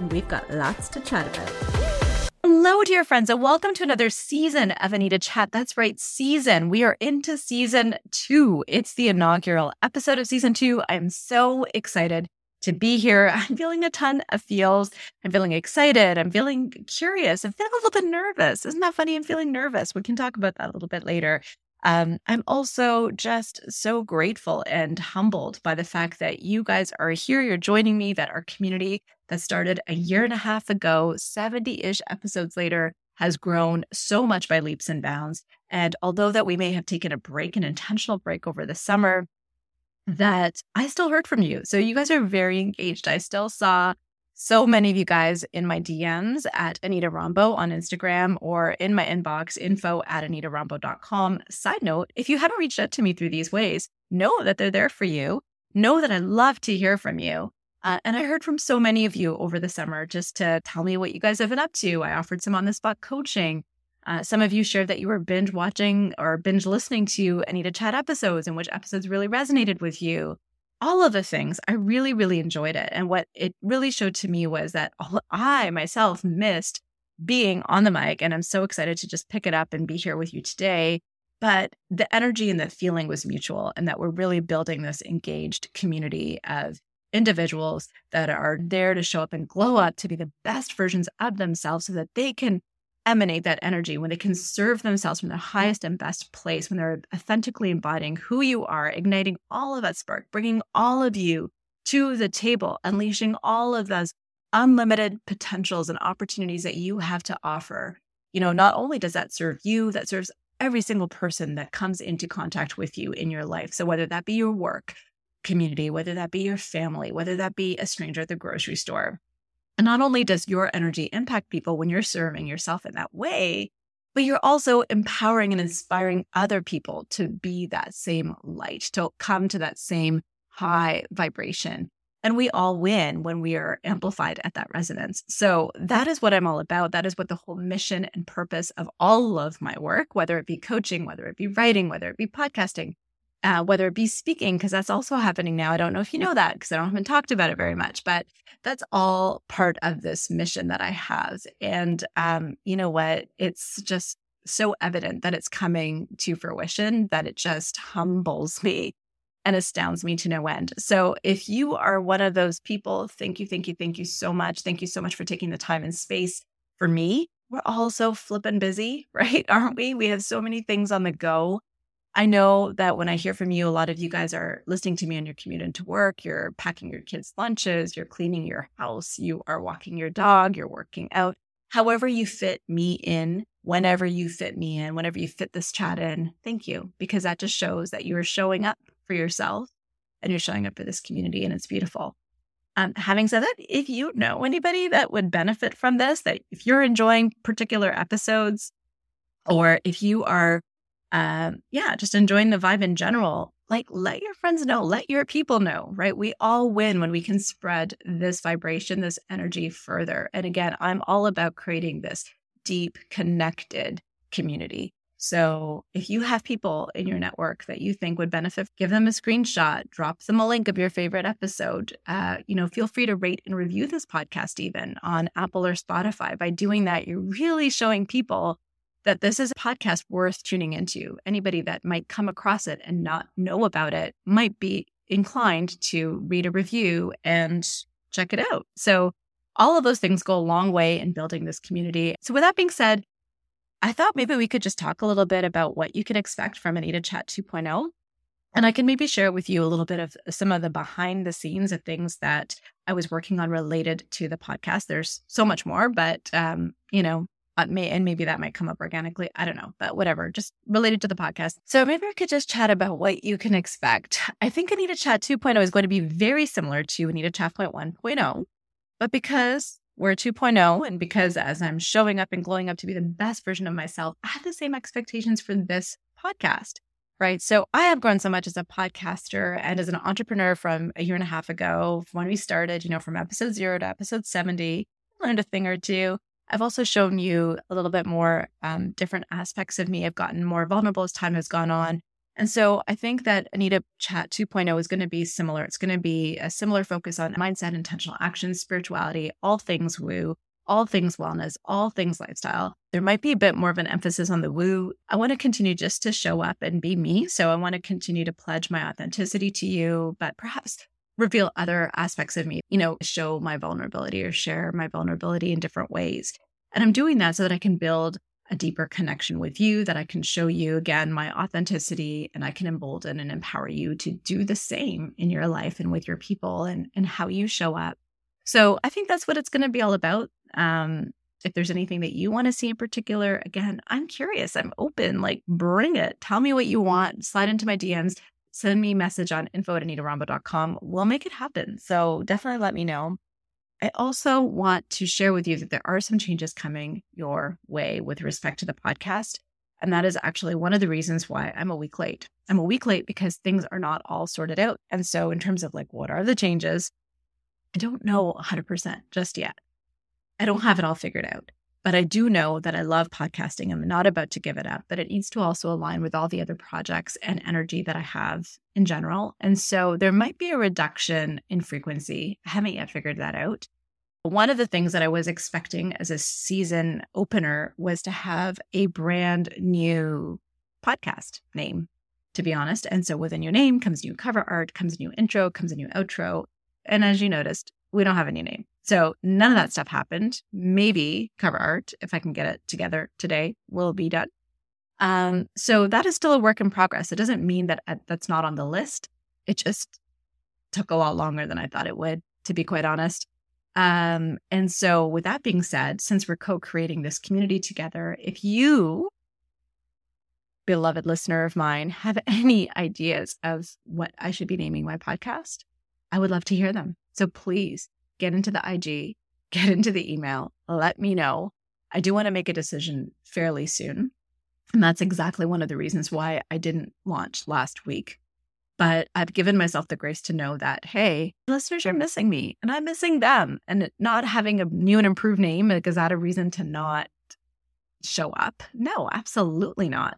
and we've got lots to chat about. Hello, dear friends, and welcome to another season of Anita Chat. That's right, season. We are into season two. It's the inaugural episode of season two. I'm so excited to be here. I'm feeling a ton of feels. I'm feeling excited. I'm feeling curious. I'm feeling a little bit nervous. Isn't that funny? I'm feeling nervous. We can talk about that a little bit later. Um, I'm also just so grateful and humbled by the fact that you guys are here. You're joining me, that our community that started a year and a half ago, 70 ish episodes later, has grown so much by leaps and bounds. And although that we may have taken a break, an intentional break over the summer, that I still heard from you. So you guys are very engaged. I still saw so many of you guys in my DMs at Anita Rombough on Instagram or in my inbox, info at anitarombough.com. Side note, if you haven't reached out to me through these ways, know that they're there for you. Know that I love to hear from you. Uh, and I heard from so many of you over the summer just to tell me what you guys have been up to. I offered some on the spot coaching. Uh, some of you shared that you were binge watching or binge listening to Anita Chat episodes and which episodes really resonated with you all of the things. I really, really enjoyed it. And what it really showed to me was that all, I myself missed being on the mic. And I'm so excited to just pick it up and be here with you today. But the energy and the feeling was mutual, and that we're really building this engaged community of individuals that are there to show up and glow up to be the best versions of themselves so that they can emanate that energy, when they can serve themselves from their highest and best place, when they're authentically embodying who you are, igniting all of that spark, bringing all of you to the table, unleashing all of those unlimited potentials and opportunities that you have to offer. You know, not only does that serve you, that serves every single person that comes into contact with you in your life. So whether that be your work community, whether that be your family, whether that be a stranger at the grocery store, and not only does your energy impact people when you're serving yourself in that way, but you're also empowering and inspiring other people to be that same light, to come to that same high vibration. And we all win when we are amplified at that resonance. So that is what I'm all about. That is what the whole mission and purpose of all of my work, whether it be coaching, whether it be writing, whether it be podcasting, uh, whether it be speaking, because that's also happening now. I don't know if you know that because I don't haven't talked about it very much, but that's all part of this mission that I have. And um, you know what? It's just so evident that it's coming to fruition that it just humbles me and astounds me to no end. So if you are one of those people, thank you, thank you, thank you so much. Thank you so much for taking the time and space for me. We're all so flippin' busy, right? Aren't we? We have so many things on the go. I know that when I hear from you, a lot of you guys are listening to me on your commute into work. You're packing your kids' lunches, you're cleaning your house, you are walking your dog, you're working out. However, you fit me in, whenever you fit me in, whenever you fit this chat in, thank you, because that just shows that you are showing up for yourself and you're showing up for this community, and it's beautiful. Um, having said that, if you know anybody that would benefit from this, that if you're enjoying particular episodes, or if you are um, yeah, just enjoying the vibe in general. Like, let your friends know, let your people know, right? We all win when we can spread this vibration, this energy further. And again, I'm all about creating this deep, connected community. So if you have people in your network that you think would benefit, give them a screenshot, drop them a link of your favorite episode. Uh, you know, feel free to rate and review this podcast even on Apple or Spotify. By doing that, you're really showing people that this is a podcast worth tuning into. Anybody that might come across it and not know about it might be inclined to read a review and check it out. So, all of those things go a long way in building this community. So, with that being said, I thought maybe we could just talk a little bit about what you can expect from Anita Chat 2.0. And I can maybe share with you a little bit of some of the behind the scenes of things that I was working on related to the podcast. There's so much more, but um, you know, uh, may, and maybe that might come up organically. I don't know, but whatever, just related to the podcast. So maybe I could just chat about what you can expect. I think Anita Chat 2.0 is going to be very similar to Anita Chat 1.0, but because we're 2.0. And because as I'm showing up and glowing up to be the best version of myself, I have the same expectations for this podcast, right? So I have grown so much as a podcaster and as an entrepreneur from a year and a half ago when we started, you know, from episode zero to episode 70, learned a thing or two. I've also shown you a little bit more um, different aspects of me. I've gotten more vulnerable as time has gone on. And so I think that Anita Chat 2.0 is going to be similar. It's going to be a similar focus on mindset, intentional action, spirituality, all things woo, all things wellness, all things lifestyle. There might be a bit more of an emphasis on the woo. I want to continue just to show up and be me. So I want to continue to pledge my authenticity to you, but perhaps reveal other aspects of me, you know, show my vulnerability or share my vulnerability in different ways. And I'm doing that so that I can build a deeper connection with you, that I can show you again my authenticity and I can embolden and empower you to do the same in your life and with your people and, and how you show up. So I think that's what it's going to be all about. Um, if there's anything that you want to see in particular, again, I'm curious. I'm open. Like, bring it. Tell me what you want. Slide into my DMs. Send me a message on info at anitarombough.com. We'll make it happen. So definitely let me know. I also want to share with you that there are some changes coming your way with respect to the podcast. And that is actually one of the reasons why I'm a week late. I'm a week late because things are not all sorted out. And so, in terms of like, what are the changes? I don't know 100% just yet. I don't have it all figured out. But I do know that I love podcasting. I'm not about to give it up, but it needs to also align with all the other projects and energy that I have in general. And so there might be a reduction in frequency. I haven't yet figured that out. One of the things that I was expecting as a season opener was to have a brand new podcast name, to be honest. And so with a new name comes new cover art, comes a new intro, comes a new outro. And as you noticed, we don't have a new name. So none of that stuff happened. Maybe cover art, if I can get it together today, will be done. Um, so that is still a work in progress. It doesn't mean that uh, that's not on the list. It just took a lot longer than I thought it would, to be quite honest. Um, and so, with that being said, since we're co creating this community together, if you, beloved listener of mine, have any ideas of what I should be naming my podcast, I would love to hear them. So please get into the IG, get into the email, let me know. I do want to make a decision fairly soon. And that's exactly one of the reasons why I didn't launch last week. But I've given myself the grace to know that, hey, listeners are missing me and I'm missing them. And not having a new and improved name, is that a reason to not show up? No, absolutely not.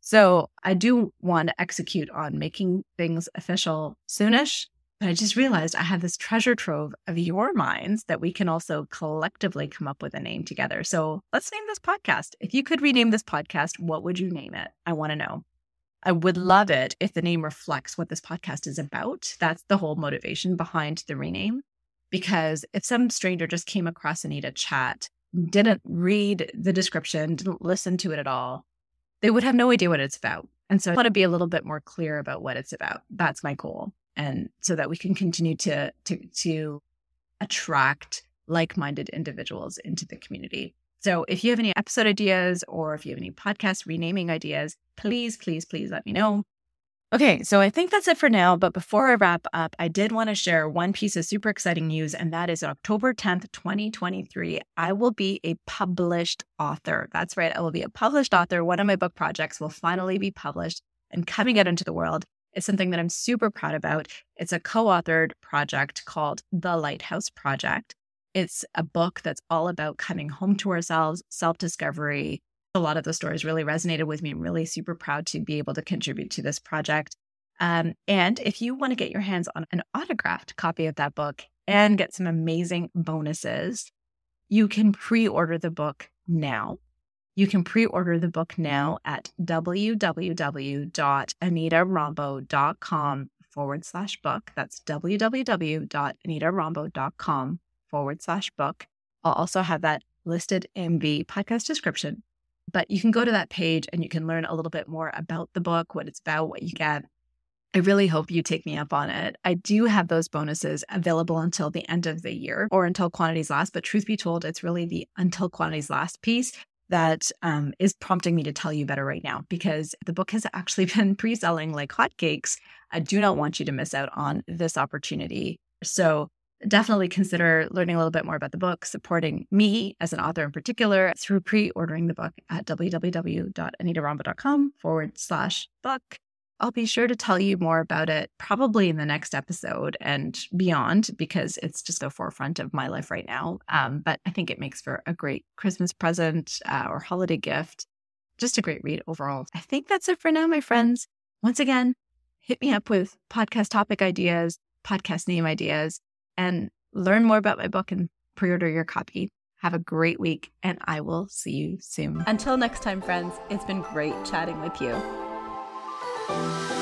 So I do want to execute on making things official soonish. But I just realized I have this treasure trove of your minds that we can also collectively come up with a name together. So let's name this podcast. If you could rename this podcast, what would you name it? I want to know. I would love it if the name reflects what this podcast is about. That's the whole motivation behind the rename. Because if some stranger just came across Anita chat, didn't read the description, didn't listen to it at all, they would have no idea what it's about. And so I want to be a little bit more clear about what it's about. That's my goal and so that we can continue to to to attract like-minded individuals into the community. So if you have any episode ideas or if you have any podcast renaming ideas, please, please, please let me know. Okay, so I think that's it for now. But before I wrap up, I did want to share one piece of super exciting news, and that is October 10th, 2023. I will be a published author. That's right, I will be a published author. One of my book projects will finally be published and coming out into the world is something that I'm super proud about. It's a co authored project called The Lighthouse Project. It's a book that's all about coming home to ourselves, self discovery. A lot of the stories really resonated with me. I'm really super proud to be able to contribute to this project. Um, and if you want to get your hands on an autographed copy of that book and get some amazing bonuses, you can pre order the book now. You can pre order the book now at www.anitarombough.com forward slash book. That's www.anitarombough.com forward slash book. I'll also have that listed in the podcast description. But you can go to that page and you can learn a little bit more about the book, what it's about, what you get. I really hope you take me up on it. I do have those bonuses available until the end of the year or until quantities last. But truth be told, it's really the until quantities last piece that um, is prompting me to tell you better right now because the book has actually been pre selling like hotcakes. I do not want you to miss out on this opportunity. So definitely consider learning a little bit more about the book, supporting me as an author in particular through pre ordering the book at www.anitarombough.com forward slash book. I'll be sure to tell you more about it probably in the next episode and beyond because it's just the forefront of my life right now. Um, but I think it makes for a great Christmas present uh, or holiday gift. Just a great read overall. I think that's it for now, my friends. Once again, hit me up with podcast topic ideas, podcast name ideas, and learn more about my book and pre order your copy. Have a great week, and I will see you soon. Until next time, friends, it's been great chatting with you. You. Thank you.